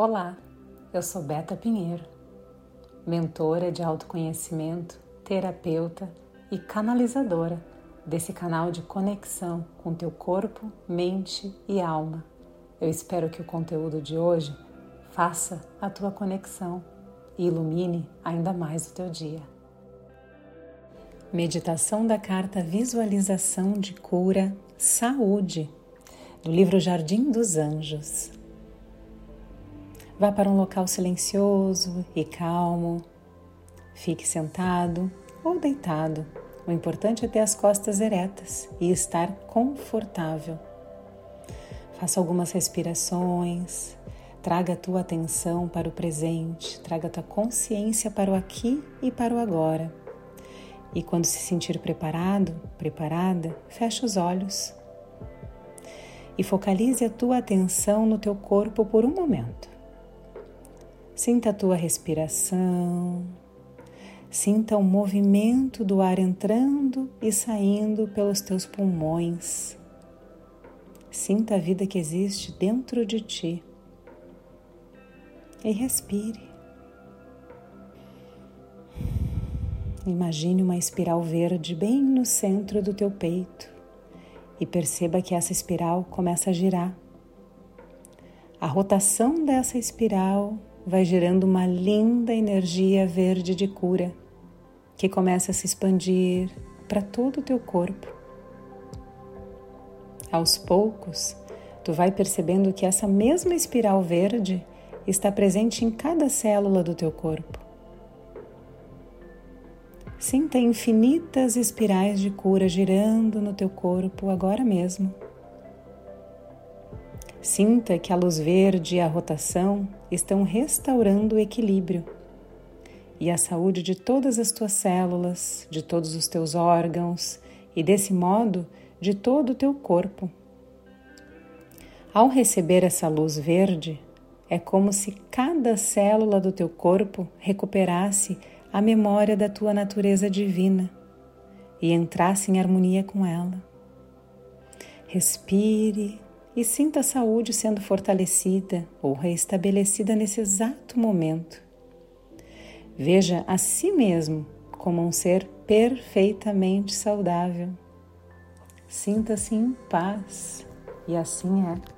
Olá, eu sou Beta Pinheiro, mentora de autoconhecimento, terapeuta e canalizadora desse canal de conexão com teu corpo, mente e alma. Eu espero que o conteúdo de hoje faça a tua conexão e ilumine ainda mais o teu dia. Meditação da carta Visualização de Cura Saúde, do livro Jardim dos Anjos. Vá para um local silencioso e calmo. Fique sentado ou deitado. O importante é ter as costas eretas e estar confortável. Faça algumas respirações. Traga a tua atenção para o presente, traga a tua consciência para o aqui e para o agora. E quando se sentir preparado, preparada, feche os olhos e focalize a tua atenção no teu corpo por um momento. Sinta a tua respiração, sinta o movimento do ar entrando e saindo pelos teus pulmões. Sinta a vida que existe dentro de ti e respire. Imagine uma espiral verde bem no centro do teu peito e perceba que essa espiral começa a girar. A rotação dessa espiral vai gerando uma linda energia verde de cura que começa a se expandir para todo o teu corpo. Aos poucos, tu vai percebendo que essa mesma espiral verde está presente em cada célula do teu corpo. Sinta infinitas espirais de cura girando no teu corpo agora mesmo. Sinta que a luz verde e a rotação estão restaurando o equilíbrio e a saúde de todas as tuas células, de todos os teus órgãos e, desse modo, de todo o teu corpo. Ao receber essa luz verde, é como se cada célula do teu corpo recuperasse a memória da tua natureza divina e entrasse em harmonia com ela. Respire e sinta a saúde sendo fortalecida ou reestabelecida nesse exato momento. Veja a si mesmo como um ser perfeitamente saudável. Sinta-se em paz e assim é.